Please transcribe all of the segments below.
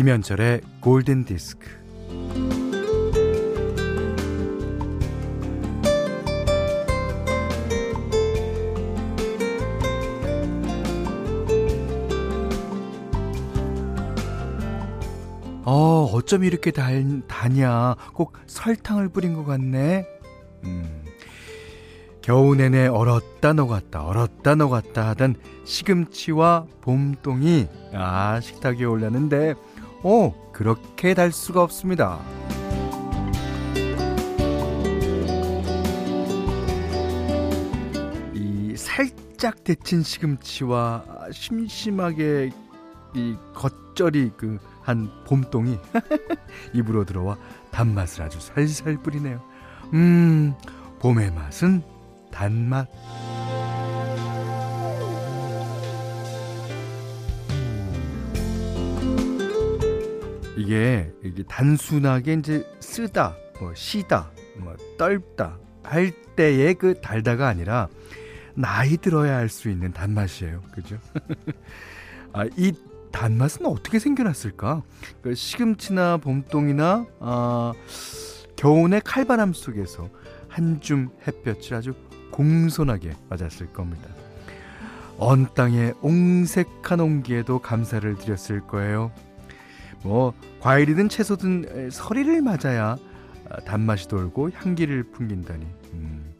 김현철의 골든 디스크. 어, 어쩜 이렇게 달, 다냐. 꼭 설탕을 뿌린 것 같네. 음. 겨우 내내 얼었다 녹았다 얼었다 녹았다 하던 시금치와 봄동이 아 식탁 위에 올렸는데 오 그렇게 달 수가 없습니다. 이 살짝 데친 시금치와 심심하게 이 겉절이 그 한 봄동이 입으로 들어와 단맛을 아주 살살 뿌리네요. 음 봄의 맛은 단맛. 이게, 이게 단순하게 이제 쓰다, 뭐 시다, 뭐 떨다 할 때의 그 달다가 아니라 나이 들어야 알 수 있는 단맛이에요. 그죠? 아, 이 단맛은 어떻게 생겨났을까? 그 시금치나 봄동이나 아, 겨우내 칼바람 속에서 한 줌 햇볕을 아주 공손하게 맞았을 겁니다. 언 땅의 옹색한 온기에도 감사를 드렸을 거예요. 뭐 과일이든 채소든 서리를 맞아야 단맛이 돌고 향기를 풍긴다니 음,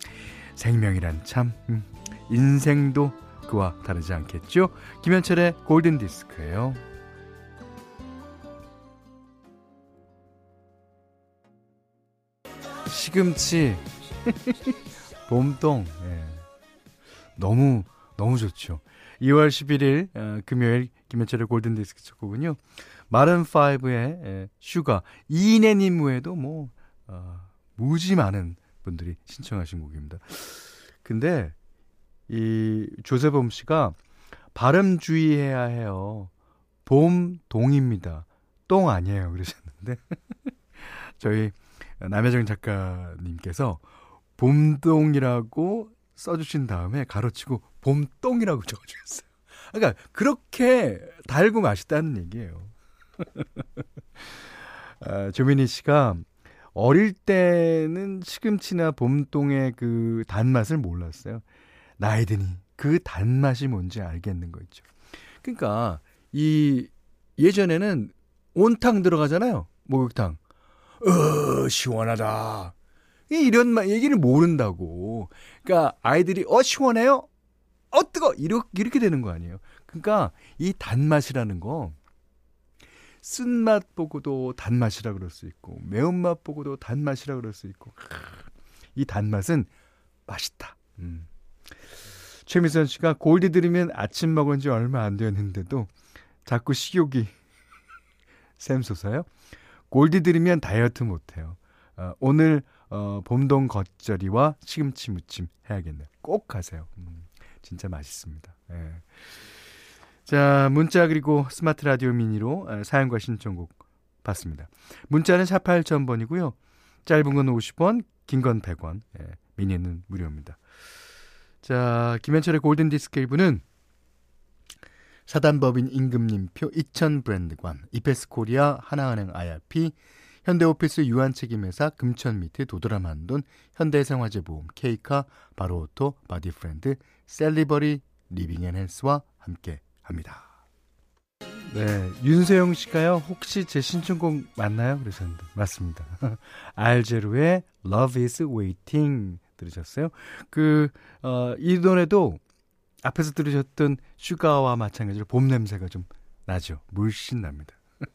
생명이란 참 음, 인생도 그와 다르지 않겠죠? 김현철의 골든 디스크예요. 시금치 봄동 예. 너무 너무 좋죠. 2월 11일 어, 금요일 김현철의 골든 디스크 첫 곡은요. Maroon 5의 예, Sugar 이내님 외에도 뭐 어, 무지 많은 분들이 신청하신 곡입니다. 근데 이 조세범 씨가 발음 주의해야 해요. 봄 동입니다. 똥 아니에요. 그러셨는데 저희 남혜정 작가님께서 봄동이라고 써주신 다음에 가로치고 봄똥이라고 적어주셨어요. 그러니까 그렇게 달고 맛있다는 얘기예요. 아, 조민희 씨가 어릴 때는 시금치나 봄동의 그 단맛을 몰랐어요. 나이 드니 그 단맛이 뭔지 알겠는 거 있죠. 그러니까 이 예전에는 온탕 들어가잖아요. 목욕탕. 어, 시원하다. 이런 얘기를 모른다고. 그러니까 아이들이 어 시원해요? 어 뜨거 이렇게 이렇게 되는 거 아니에요. 그러니까 이 단맛이라는 거 쓴맛 보고도 단맛이라 그럴 수 있고 매운맛 보고도 단맛이라 그럴 수 있고 이 단맛은 맛있다. 음. 최미선 씨가 골디 들으면 아침 먹은 지 얼마 안 되었는데도 자꾸 식욕이 샘솟아요. 골디 들으면 다이어트 못해요. 어, 오늘 어, 봄동 겉절이와 시금치 무침 해야겠네요. 꼭 가세요. 음, 진짜 맛있습니다. 예. 자, 문자 그리고 스마트 라디오 미니로 어, 사연과 신청곡 받습니다. 문자는 4 8 0 0 0번이고요 짧은 건 50원, 긴 건 100원, 예, 미니는 무료입니다. 자, 김현철의 골든디스크 1부는 사단법인 임금님표 2000 브랜드관, 이페스 코리아, 하나은행 IRP, 현대오피스 유한책임회사 금천미트 도드람한돈, 현대해상화재보험, 케이카, 바로오토, 바디프렌드, 셀리버리, 리빙앤헬스와 함께 합니다. 네, 윤세영 씨가요. 혹시 제 신청곡 맞나요? 그러셨는데 맞습니다. 알제로의 Love is Waiting 들으셨어요? 그, 어, 이 노래도 앞에서 들으셨던 슈가와 마찬가지로 봄 냄새가 좀 나죠. 물씬 납니다.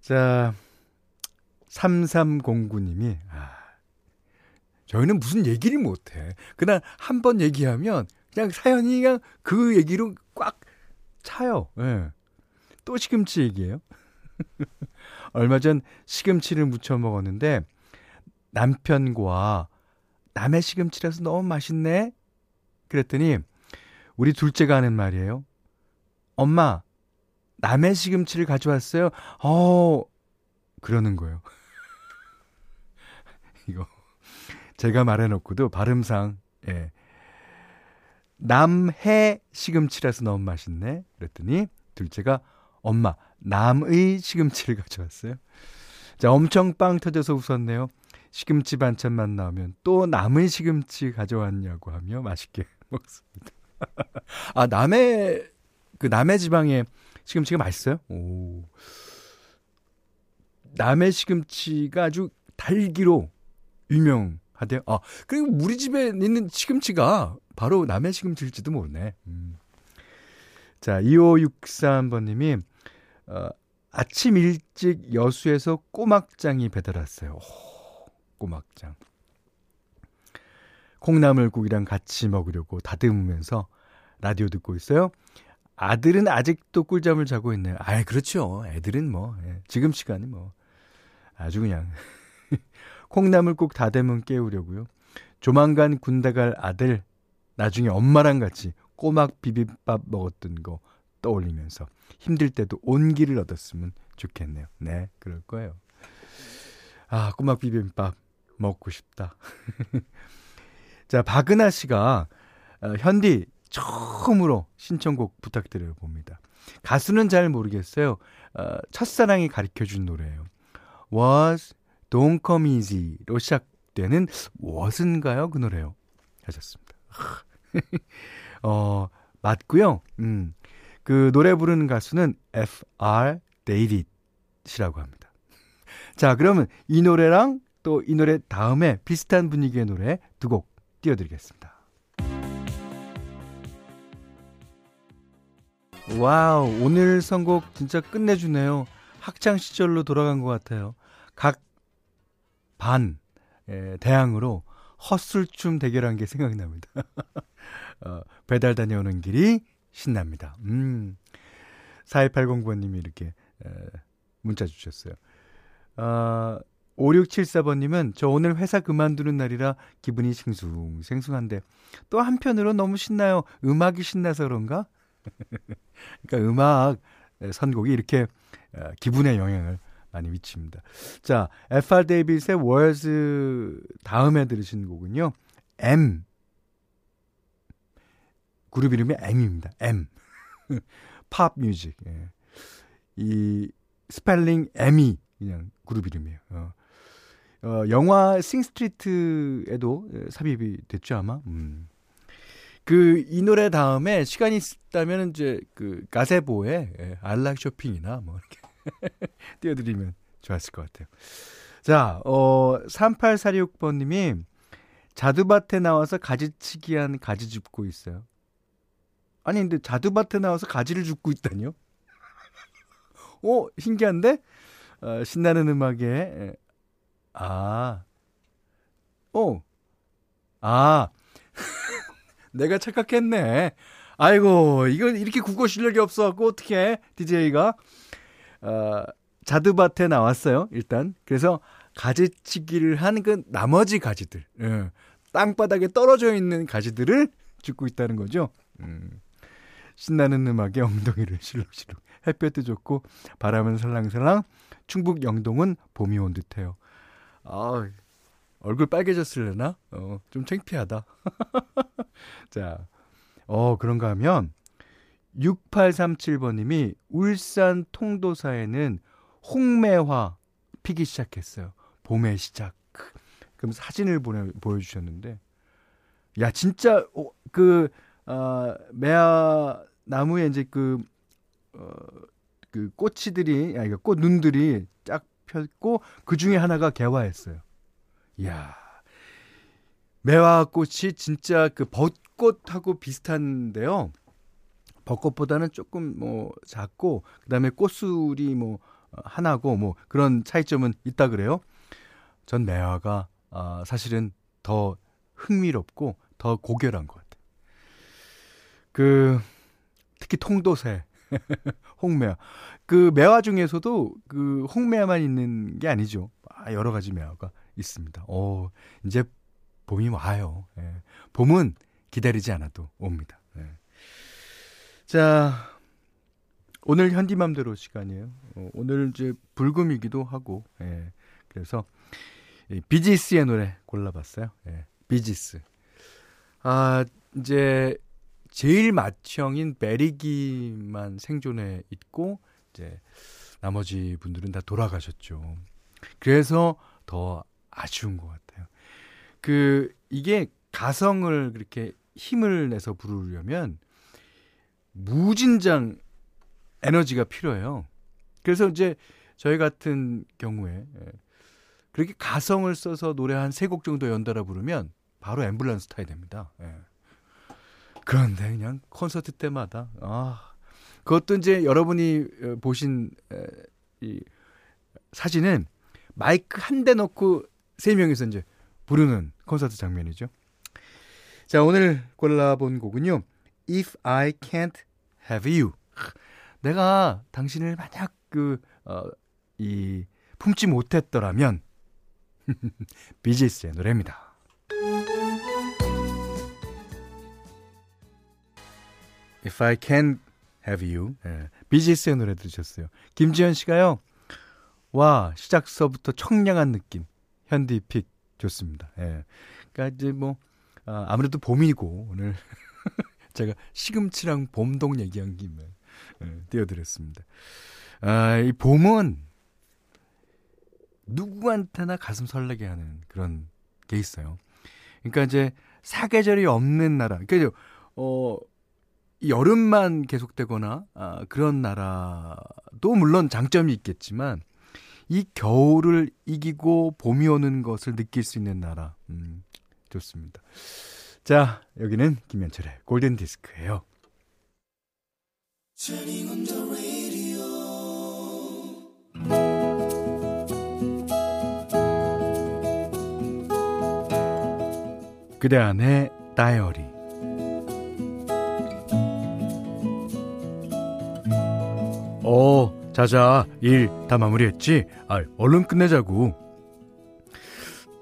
자, 3309님이, 아, 저희는 무슨 얘기를 못해. 그냥 한 번 얘기하면 그냥 사연이 그냥 그 얘기로 꽉 차요. 예. 네. 또 시금치 얘기예요. 얼마 전 시금치를 무쳐 먹었는데 남편과 남의 시금치라서 너무 맛있네. 그랬더니 우리 둘째가 하는 말이에요. 엄마, 남의 시금치를 가져왔어요. 어, 그러는 거예요. 이거 제가 말해놓고도 발음상 예. 남해 시금치라서 너무 맛있네. 그랬더니 둘째가 엄마, 남의 시금치를 가져왔어요. 자, 엄청 빵 터져서 웃었네요. 시금치 반찬만 나오면 또 남의 시금치 가져왔냐고 하며 맛있게 먹습니다. 아, 남의, 그 남의 지방에 시금치가 맛있어요? 오. 남의 시금치가 아주 달기로 유명 하대요. 아, 그리고 우리 집에 있는 시금치가 바로 남의 시금치일지도 모르네. 음. 자, 2563번님이, 어, 아침 일찍 여수에서 꼬막장이 배달 왔어요. 오, 꼬막장. 콩나물국이랑 같이 먹으려고 다듬으면서 라디오 듣고 있어요. 아들은 아직도 꿀잠을 자고 있네요. 아, 그렇죠. 애들은 뭐 예, 지금 시간이 뭐 아주 그냥 콩나물 국 다듬으면 깨우려고요. 조만간 군대 갈 아들 나중에 엄마랑 같이 꼬막 비빔밥 먹었던 거 떠올리면서 힘들 때도 온기를 얻었으면 좋겠네요. 네, 그럴 거예요. 아, 꼬막 비빔밥 먹고 싶다. 자, 박은하 씨가 어, 현디 처음으로 신청곡 부탁드려 봅니다. 가수는 잘 모르겠어요. 어, 첫사랑이 가르쳐 준 노래예요. Words Don't Come Easy로 시작되는 Words인가요? 그 노래요. 하셨습니다. 어, 맞고요. 음. 그 노래 부르는 가수는 F.R. 데이빗이라고 합니다. 자, 그러면 이 노래랑 또 이 노래 다음에 비슷한 분위기의 노래 두 곡 띄워드리겠습니다. 와우, 오늘 선곡 진짜 끝내주네요. 학창 시절로 돌아간 것 같아요. 각 반, 예, 대항으로 허슬춤 대결한 게 생각이 납니다. 어, 배달 다녀오는 길이 신납니다. 음. 4280번님이 이렇게 에, 문자 주셨어요. 아, 5674번님은 저 오늘 회사 그만두는 날이라 기분이 싱숭 생숭한데 또 한편으로 너무 신나요. 음악이 신나서 그런가? 그러니까 음악 선곡이 이렇게 기분에 영향을 많이 미칩니다. 자, FR 데이빗의 Words 다음에 들으신 곡은요. M 그룹 이름이 M입니다. M. Pop Muzik. 예. 이 스펠링 M이 그냥 그룹 이름이에요. 어. 어, 영화 싱스트리트에도 삽입이 됐죠 아마. 음. 그 이 노래 다음에 시간이 있다면 이제 그 가세보의 예, 알락 쇼핑이나 뭐 이렇게 띄워드리면 좋았을 것 같아요. 자, 어 3846번님이 자두밭에 나와서 가지치기 한 가지 줍고 있어요. 아니 근데 자두밭에 나와서 가지를 줍고 있다니요? 어 신기한데 어, 신나는 음악에 아 어. 아. 내가 착각했네. 아이고, 이거 이렇게 국어 실력이 없어갖고, 어떻게, DJ가. 어, 자두밭에 나왔어요, 일단. 그래서 가지치기를 한 그 나머지 가지들, 예, 땅바닥에 떨어져 있는 가지들을 줍고 있다는 거죠. 음. 신나는 음악에 엉덩이를 실룩실룩. 햇볕도 좋고, 바람은 살랑살랑. 충북 영동은 봄이 온 듯해요. 아, 얼굴 빨개졌을래나? 어, 좀 창피하다. 자, 어, 그런가 하면 6837번님이 울산 통도사에는 홍매화 피기 시작했어요. 봄의 시작. 그럼 사진을 보내, 보여주셨는데, 야, 진짜, 어, 그, 어, 매화 나무에 이제 그, 어, 그 꽃이들이, 아니, 꽃 눈들이 쫙 폈고, 그 중에 하나가 개화했어요. 이야. 매화꽃이 진짜 그 벚꽃하고 비슷한데요. 벚꽃보다는 조금 뭐 작고 그다음에 꽃술이 뭐 하나고 뭐 그런 차이점은 있다 그래요. 전 매화가 아 사실은 더 흥미롭고 더 고결한 것 같아요. 그 특히 통도새 홍매화. 그 매화 중에서도 그 홍매화만 있는 게 아니죠. 아, 여러 가지 매화가 있습니다. 오, 이제 봄이 와요. 예. 봄은 기다리지 않아도 옵니다. 예. 자, 오늘 현디맘대로 시간이에요. 어, 오늘 이제 불금이기도 하고, 예. 그래서 비지스의 노래 골라봤어요. 예. 비지스. 아, 이제 제일 맏형인 베리기만 생존해 있고 이제 나머지 분들은 다 돌아가셨죠. 그래서 더 아쉬운 것 같아요. 그 이게 가성을 그렇게 힘을 내서 부르려면 무진장 에너지가 필요해요. 그래서 이제 저희 같은 경우에 예, 그렇게 가성을 써서 노래 한 세 곡 정도 연달아 부르면 바로 앰뷸런스 타야 됩니다. 예. 그런데 그냥 콘서트 때마다 아 그것도 이제 여러분이 어, 보신 이 사진은 마이크 한 대 넣고 세 명이서 이제 부르는 콘서트 장면이죠. 자, 오늘 골라본 곡은요. If I Can't Have You. 내가 당신을 만약 그, 어, 이, 품지 못했더라면, 비지스의 노래입니다. If I Can't Have You. 예, 비지스의 노래 들으셨어요. 김지현 씨가요. 와, 시작서부터 청량한 느낌. 현디픽 좋습니다. 예. 그러니까 이제 뭐 아, 아무래도 봄이고 오늘 제가 시금치랑 봄동 얘기한 김에 예, 띄워드렸습니다. 아, 이 봄은 누구한테나 가슴 설레게 하는 그런 게 있어요. 그러니까 이제 사계절이 없는 나라. 그러니까 어 여름만 계속되거나 아, 그런 나라도 물론 장점이 있겠지만 이 겨울을 이기고 봄이 오는 것을 느낄 수 있는 나라. 음, 좋습니다. 자, 여기는 김현철의 골든 디스크예요. 그대 안의 다이어리 어, 자자, 일 다 마무리했지? 아, 얼른 끝내자고.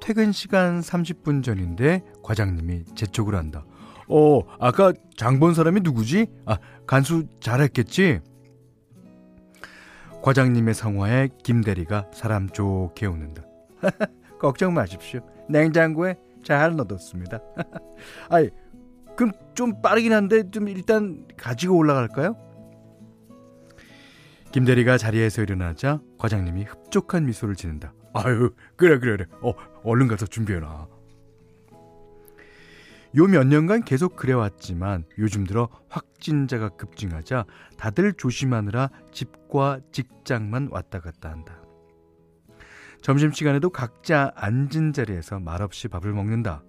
퇴근 시간 30분 전인데 과장님이 제 쪽으로 한다. 어, 아까 장 본 사람이 누구지? 아, 간수 잘했겠지? 과장님의 성화에 김대리가 사람 좋게 웃는다. 걱정 마십시오. 냉장고에 잘 넣어뒀습니다. 아이, 그럼 좀 빠르긴 한데 좀 일단 가지고 올라갈까요? 김대리가 자리에서 일어나자 과장님이 흡족한 미소를 지는다. 아유, 그래, 그래, 그래. 어, 얼른 가서 준비해놔. 요 몇 년간 계속 그래왔지만 요즘 들어 확진자가 급증하자 다들 조심하느라 집과 직장만 왔다 갔다 한다. 점심시간에도 각자 앉은 자리에서 말없이 밥을 먹는다.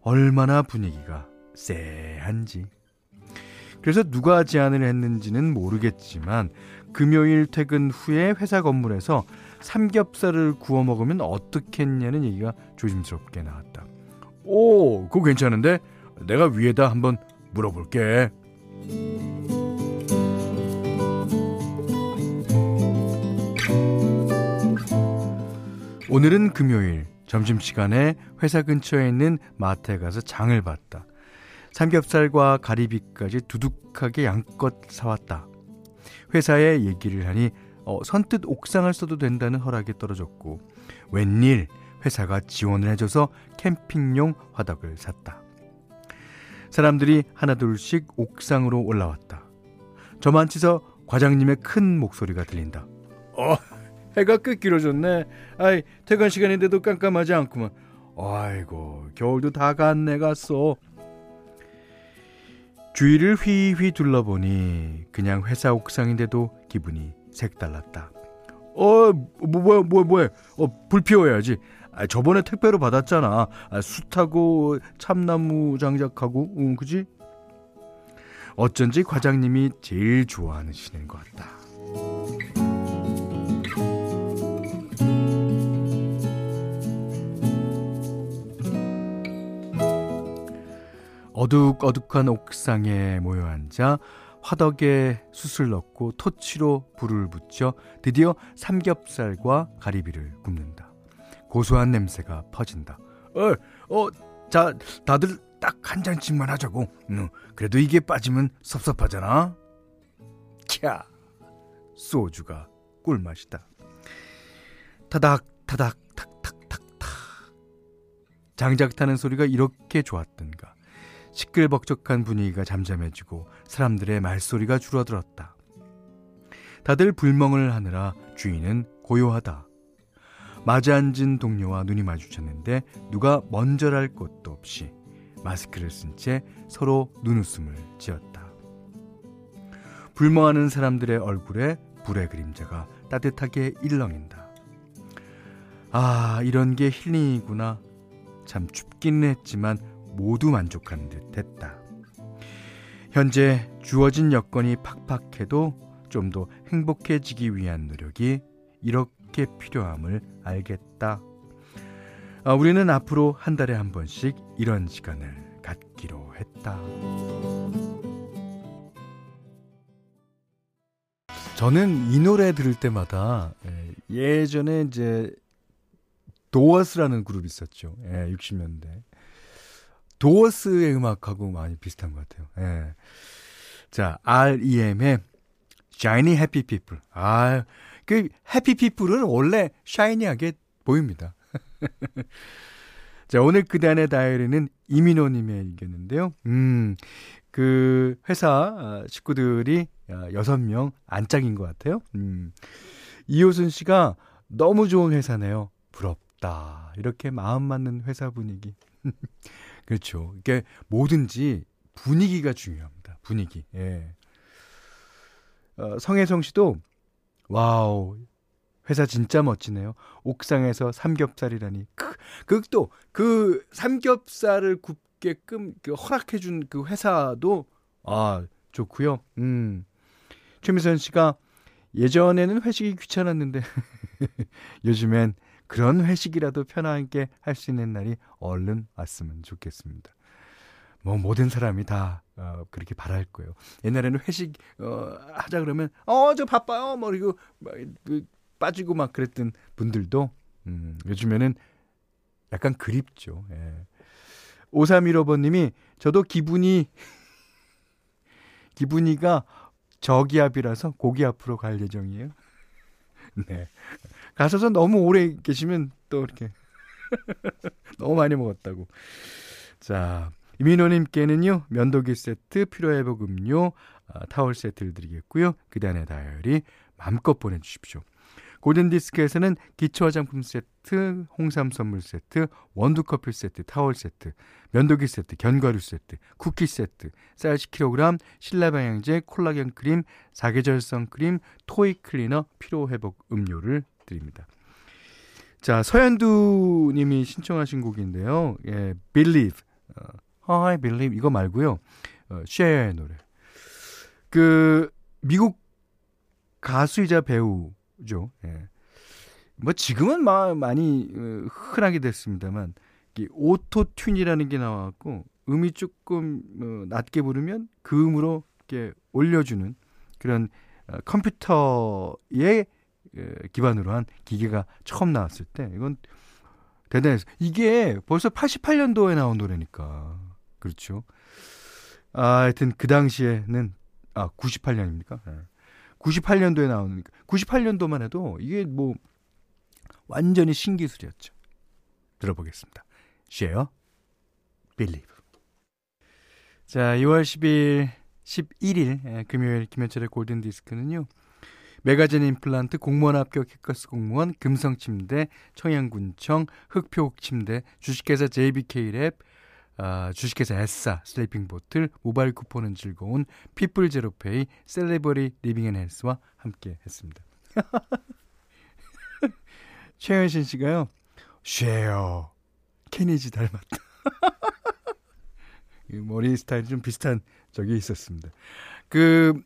얼마나 분위기가 쎄한지. 그래서 누가 제안을 했는지는 모르겠지만 금요일 퇴근 후에 회사 건물에서 삼겹살을 구워 먹으면 어떻겠냐는 얘기가 조심스럽게 나왔다. 오, 그거 괜찮은데? 내가 위에다 한번 물어볼게. 오늘은 금요일 점심시간에 회사 근처에 있는 마트에 가서 장을 봤다. 삼겹살과 가리비까지 두둑하게 양껏 사왔다. 회사에 얘기를 하니 어, 선뜻 옥상을 써도 된다는 허락이 떨어졌고 웬일 회사가 지원을 해줘서 캠핑용 화덕을 샀다. 사람들이 하나둘씩 옥상으로 올라왔다. 저만 치서 과장님의 큰 목소리가 들린다. 어, 해가 꽤 길어졌네. 아이, 퇴근 시간인데도 깜깜하지 않구만. 아이고, 겨울도 다 갔네 갔어. 주위를 휘휘 둘러보니 그냥 회사 옥상인데도 기분이 색달랐다. 어, 뭐, 뭐야, 뭐야, 뭐야. 어, 불 피워야지. 아, 저번에 택배로 받았잖아. 아, 숯하고 참나무 장작하고, 응, 그지? 어쩐지 과장님이 제일 좋아하시는 것 같다. 어둑어둑한 옥상에 모여 앉아 화덕에 숯을 넣고 토치로 불을 붙여 드디어 삼겹살과 가리비를 굽는다. 고소한 냄새가 퍼진다. 어, 어, 자, 다들 딱 한 잔씩만 하자고. 응, 그래도 이게 빠지면 섭섭하잖아. 캬, 소주가 꿀맛이다. 타닥, 타닥, 탁, 탁, 탁, 탁. 장작 타는 소리가 이렇게 좋았던가. 시끌벅적한 분위기가 잠잠해지고 사람들의 말소리가 줄어들었다. 다들 불멍을 하느라 주인은 고요하다. 마주 앉은 동료와 눈이 마주쳤는데 누가 먼저랄 것도 없이 마스크를 쓴 채 서로 눈웃음을 지었다. 불멍하는 사람들의 얼굴에 불의 그림자가 따뜻하게 일렁인다. 아, 이런 게 힐링이구나. 참 춥기는 했지만 모두 만족한 듯 했다. 현재 주어진 여건이 팍팍해도 좀 더 행복해지기 위한 노력이 이렇게 필요함을 알겠다. 아, 우리는 앞으로 한 달에 한 번씩 이런 시간을 갖기로 했다. 저는 이 노래 들을 때마다 예, 예전에 이제 도어스라는 그룹 있었죠. 예, 60년대. 도어스의 음악하고 많이 비슷한 것 같아요. 예. 자, REM의 Shiny Happy People. 아, 그 해피 피플은 원래 샤이니하게 보입니다. 자, 오늘 그단의 다이어리는 이민호 님의 얘기였는데요. 음, 그 회사 아, 식구들이 6명 안짝인 것 같아요. 음, 이호순 씨가 너무 좋은 회사네요. 부럽다. 이렇게 마음 맞는 회사 분위기. 그렇죠. 이게 뭐든지 분위기가 중요합니다. 분위기. 예. 어, 성혜성 씨도 와우. 회사 진짜 멋지네요. 옥상에서 삼겹살이라니. 그, 그, 또, 그 삼겹살을 굽게끔 그 허락해준 그 회사도, 아, 좋고요 음. 최미선 씨가 예전에는 회식이 귀찮았는데, 요즘엔 그런 회식이라도 편하게 할 수 있는 날이 얼른 왔으면 좋겠습니다. 뭐 모든 사람이 다 어, 그렇게 바랄 거예요. 옛날에는 회식 어, 하자 그러면 어 저 바빠요. 뭐 막, 그, 빠지고 막 그랬던 분들도 음, 요즘에는 약간 그립죠. 예. 5315번님이 저도 기분이 기분이가 저기압이라서 고기 앞으로 갈 예정이에요. 네. 가셔서 너무 오래 계시면 또 이렇게 너무 많이 먹었다고. 자, 이민호님께는요, 면도기 세트, 피로회복 음료, 아, 타월 세트를 드리겠고요. 그다음에 다이어리 마음껏 보내주십시오. 골든디스크에서는 기초 화장품 세트, 홍삼 선물 세트, 원두 커피 세트, 타월 세트, 면도기 세트, 견과류 세트, 쿠키 세트, 쌀 10kg, 실내방향제, 콜라겐 크림, 사계절 선크림, 토이 클리너, 피로회복 음료를 드립니다. 자, 서현두 님이 신청하신 곡인데요. 예, Believe. 어, I Believe 이거 말고요. 어, 쉐어의 노래. 그 미국 가수이자 배우죠. 예. 뭐 지금은 마, 많이 어, 흔하게 됐습니다만 Auto-Tune이라는 게 나왔고 음이 조금 어, 낮게 부르면 그 음으로 이렇게 올려주는 그런 어, 컴퓨터의 기반으로 한 기계가 처음 나왔을 때 이건 대단했어. 이게 벌써 88년도에 나온 노래니까. 그렇죠. 아, 하여튼 그 당시에는 아, 98년입니까? 네. 98년도에 나오니까 98년도만 해도 이게 뭐 완전히 신기술이었죠. 들어보겠습니다. Cher, Believe. 자, 2월 10일, 11일 금요일 김현철의 골든 디스크는요. 메가젠 임플란트 공무원 합격 해커스 공무원 금성침대 청양군청 흑표침대 주식회사 JBK랩 아, 주식회사 에싸 슬리핑 보틀 모바일 쿠폰은 즐거운 피플 제로페이 셀리버리 리빙 앤 헬스와 함께 했습니다. 최현신 씨가요. 쉐어 케니지 닮았다. 머리 스타일이 좀 비슷한 적이 있었습니다. 그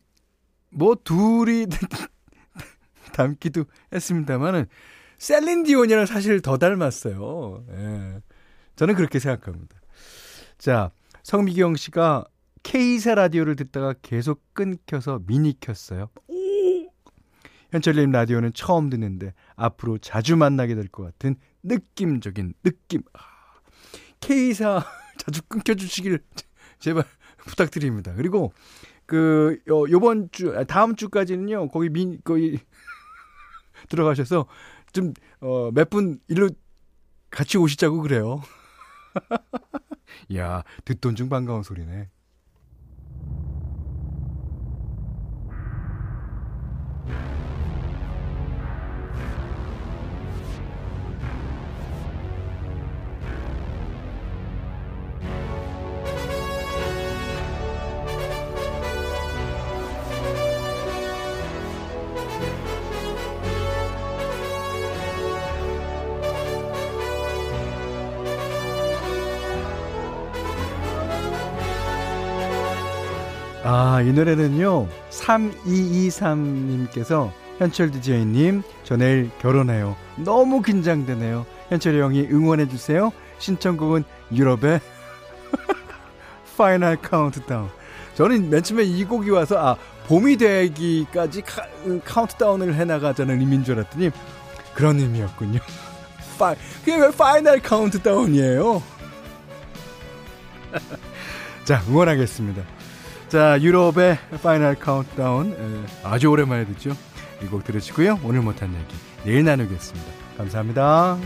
뭐 둘이 닮기도 했습니다만은 셀린디온이랑 사실 더 닮았어요. 예. 저는 그렇게 생각합니다. 자, 성미경 씨가 K사 라디오를 듣다가 계속 끊겨서 미니 켰어요. 현철님 라디오는 처음 듣는데 앞으로 자주 만나게 될 것 같은 느낌적인 느낌. 아, K사 자주 끊겨주시길 제발 부탁드립니다. 그리고 그 요, 요번 주 다음 주까지는요 거기 민 거기 들어가셔서 좀, 어, 몇 분 일로 같이 오시자고 그래요. 야, 듣돈 중 반가운 소리네. 아, 이 노래는요, 3223님께서 현철 DJ님, 저 내일 결혼해요. 너무 긴장되네요. 현철이 형이 응원해주세요. 신청곡은 유럽의 Final Countdown. 저는 맨 처음에 이 곡이 와서, 아, 봄이 되기까지 카, 카운트다운을 해나가자는 의미인 줄 알았더니, 그런 의미였군요. 파, 그게 왜 Final Countdown이에요? 자, 응원하겠습니다. 자, 유럽의 Final Countdown. 아주 오랜만에 듣죠? 이 곡 들으시고요. 오늘 못한 얘기 내일 나누겠습니다. 감사합니다.